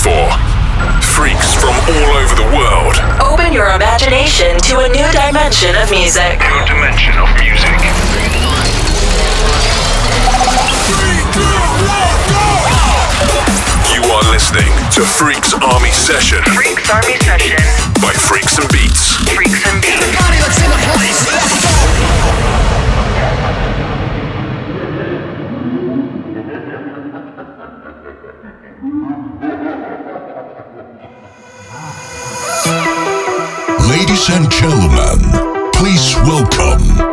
for. Freaks from all over the world. Open your imagination to a new dimension of music. New dimension of music. You are listening to Freaks Army Session Freaks Army Session. by Freaks and Beats. Freaks and Beats. Ladies and gentlemen, please welcome. Welcome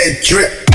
head drip.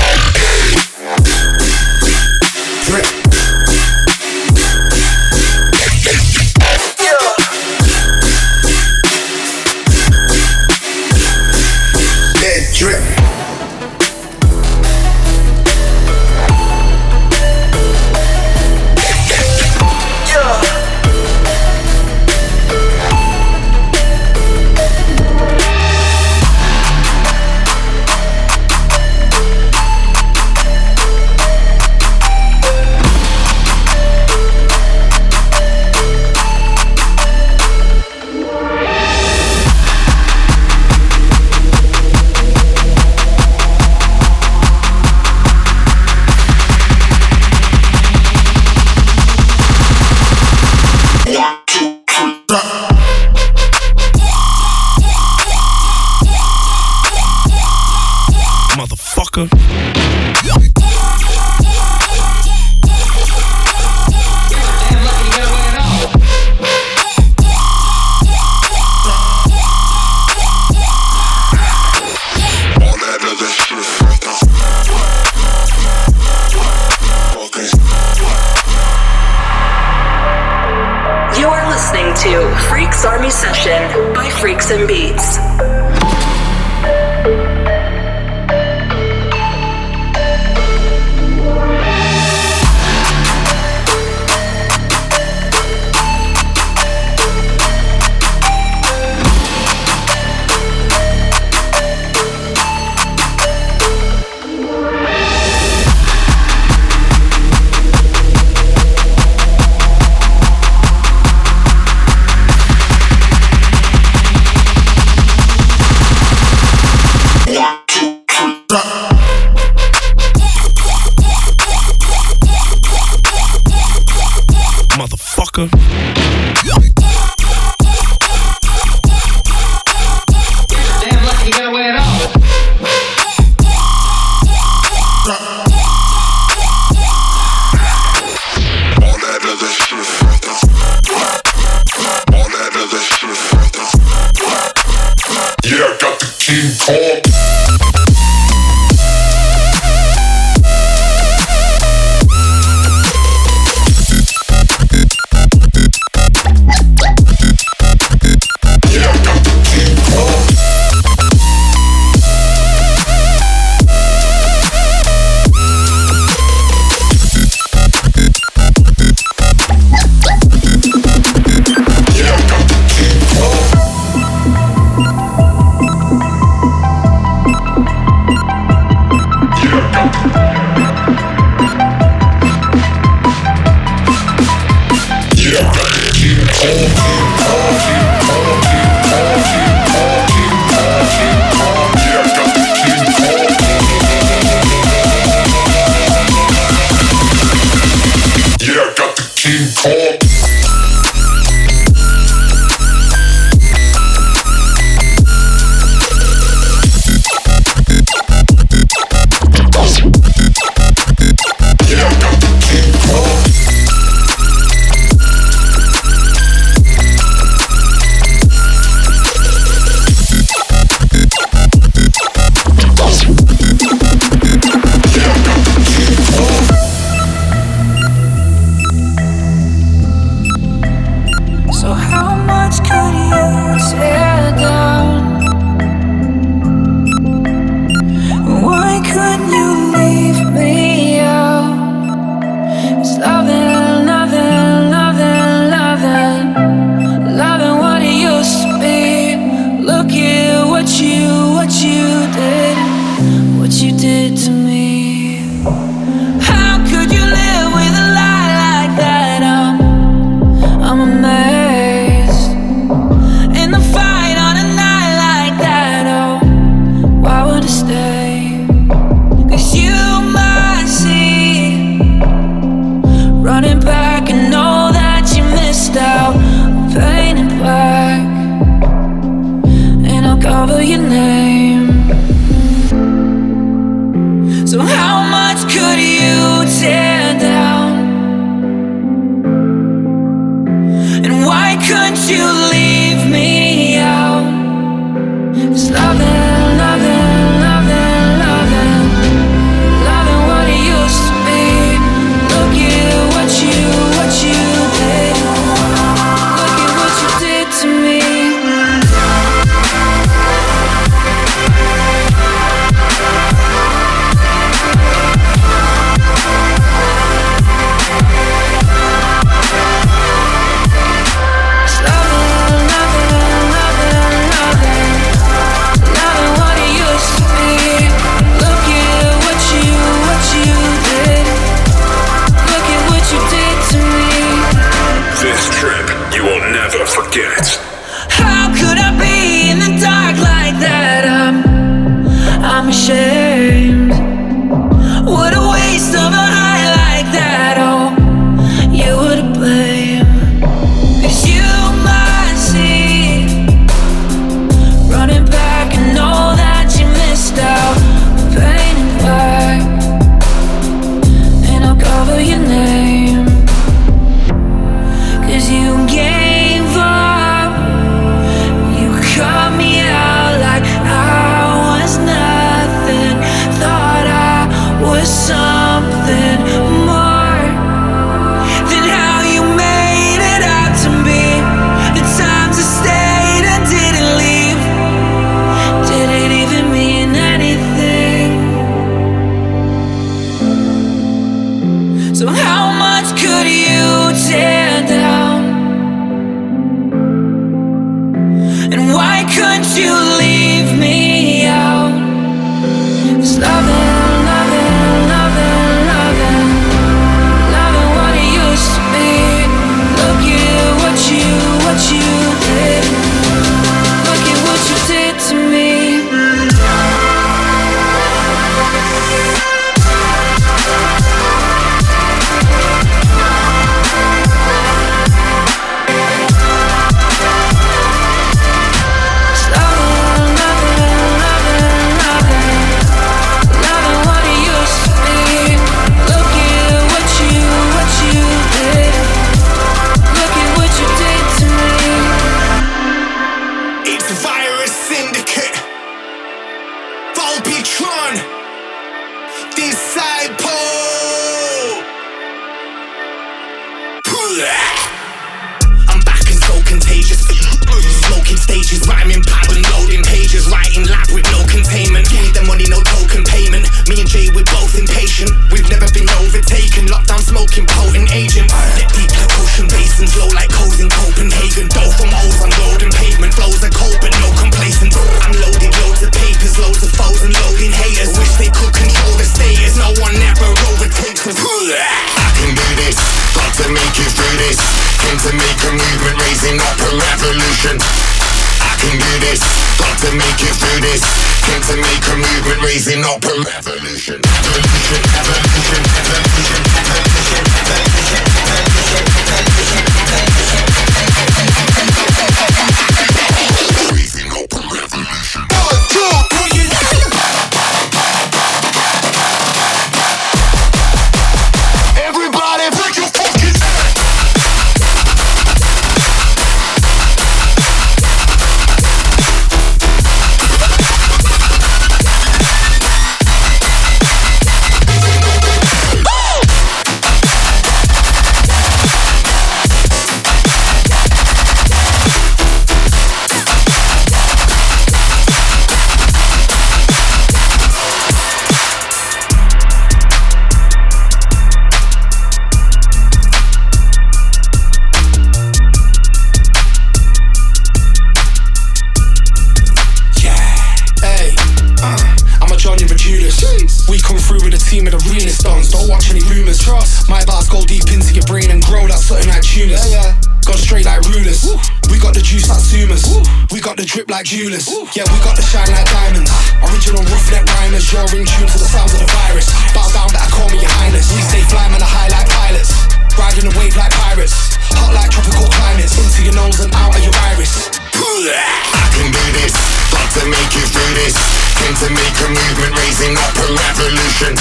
The like jewelers. Yeah, we got the shine like diamonds. Original roughneck rhymers. You're in tune to the sounds of the virus. Bow down, better call me your highness. We stay flying man, I high like pilots. Riding the wave like pirates. Hot like tropical climates. Into your nose and out of your iris. I can do this, got to make you through this. Came to make a movement, raising up a revolution.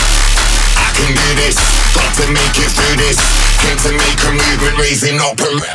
I can do this, got to make you through this. Came to make a movement, raising up a revolution.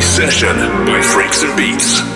Session by Freaks and Beats.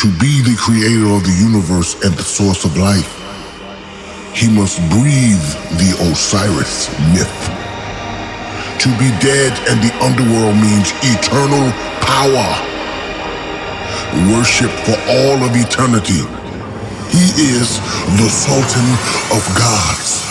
To be the creator of the universe and the source of life, he must breathe the Osiris myth. To be dead and the underworld means eternal power. Worship for all of eternity. He is the Sultan of Gods.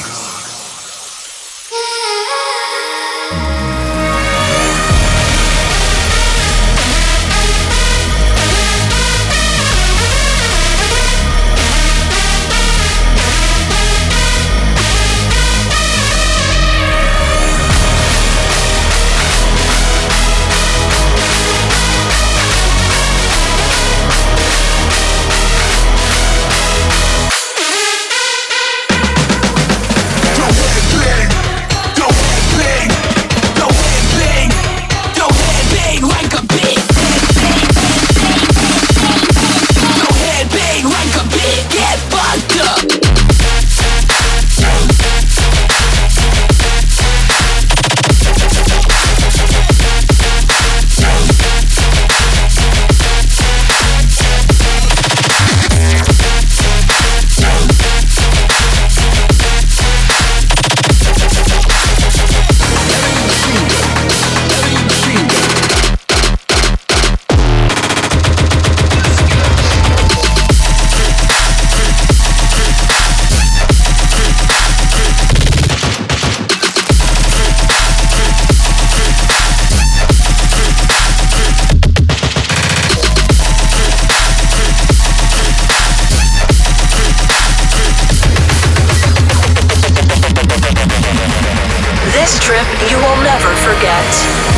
will never forget.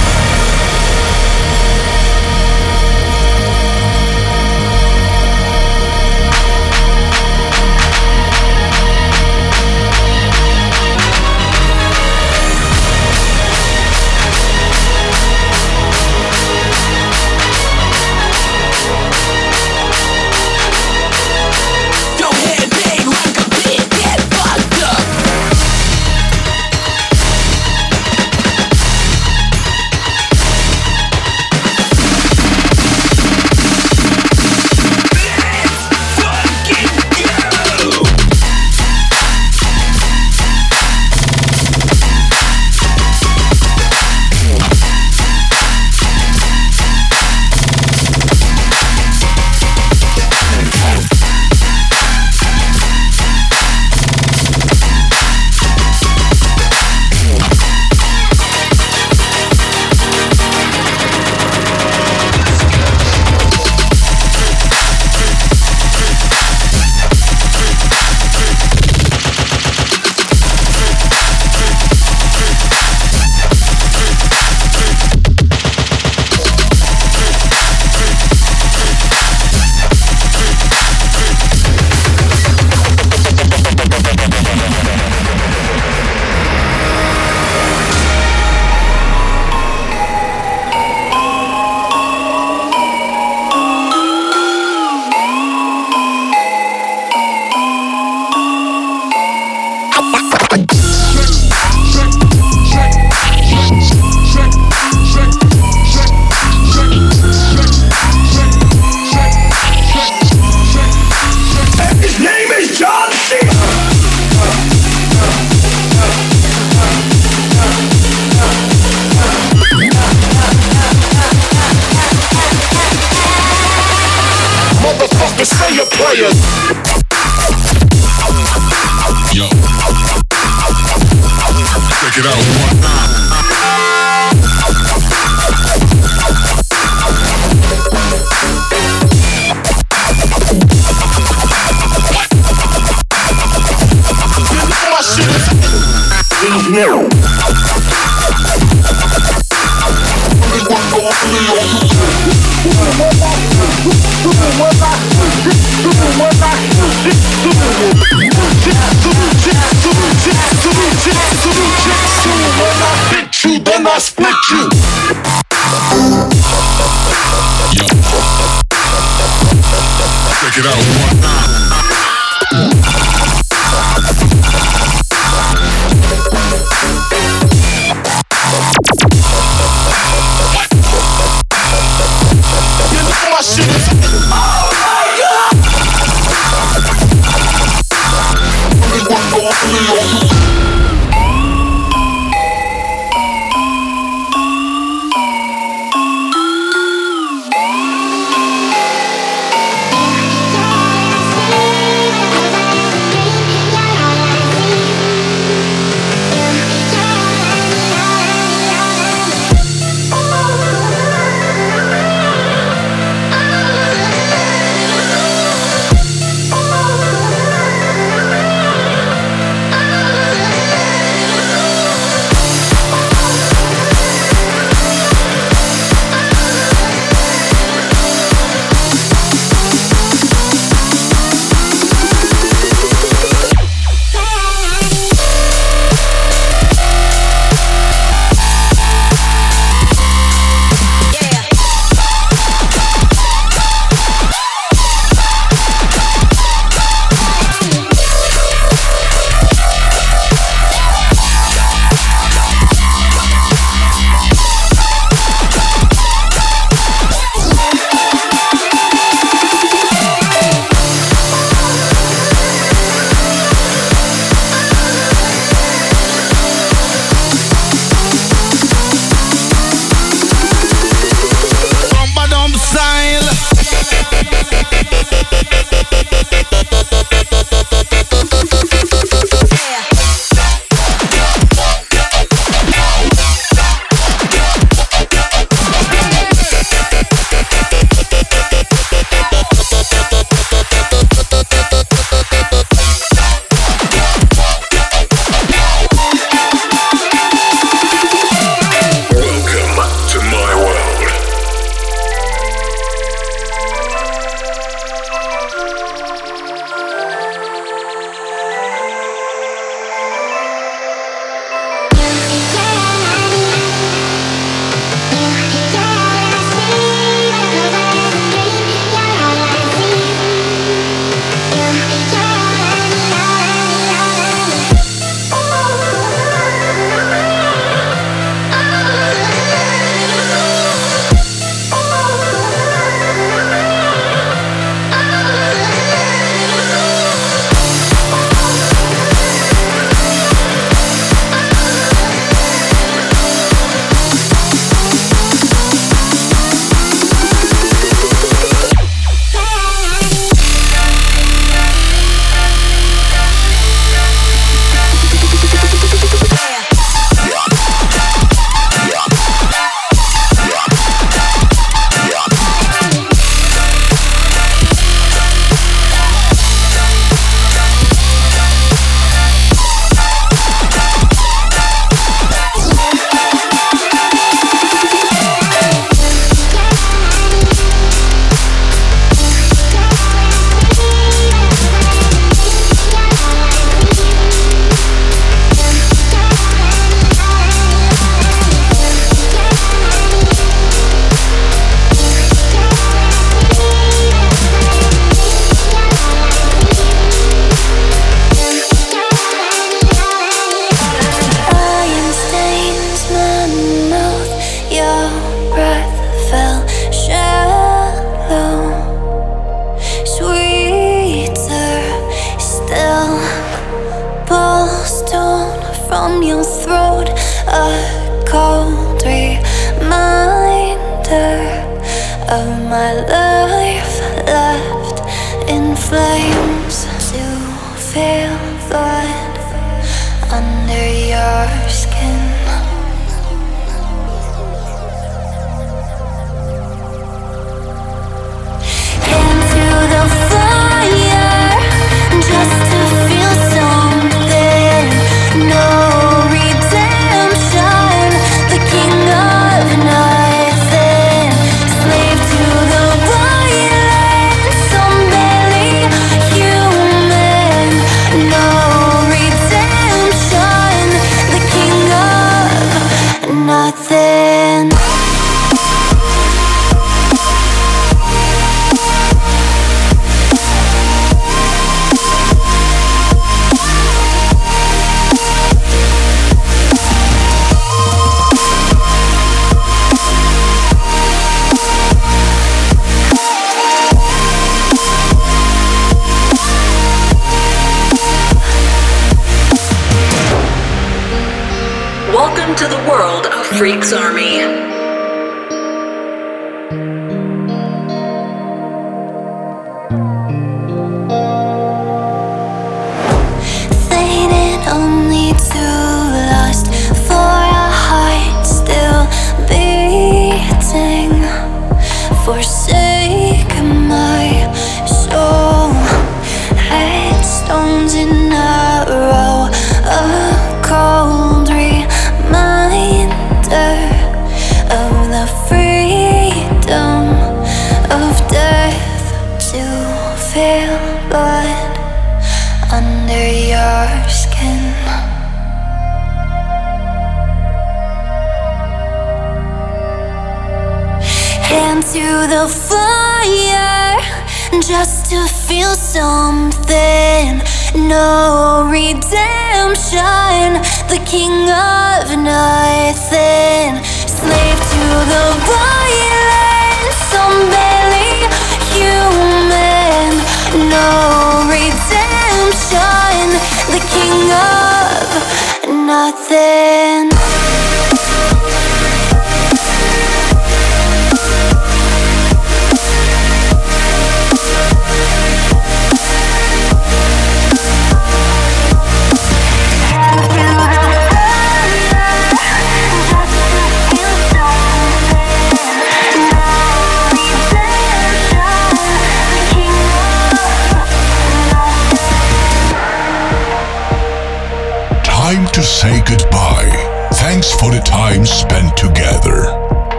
Of my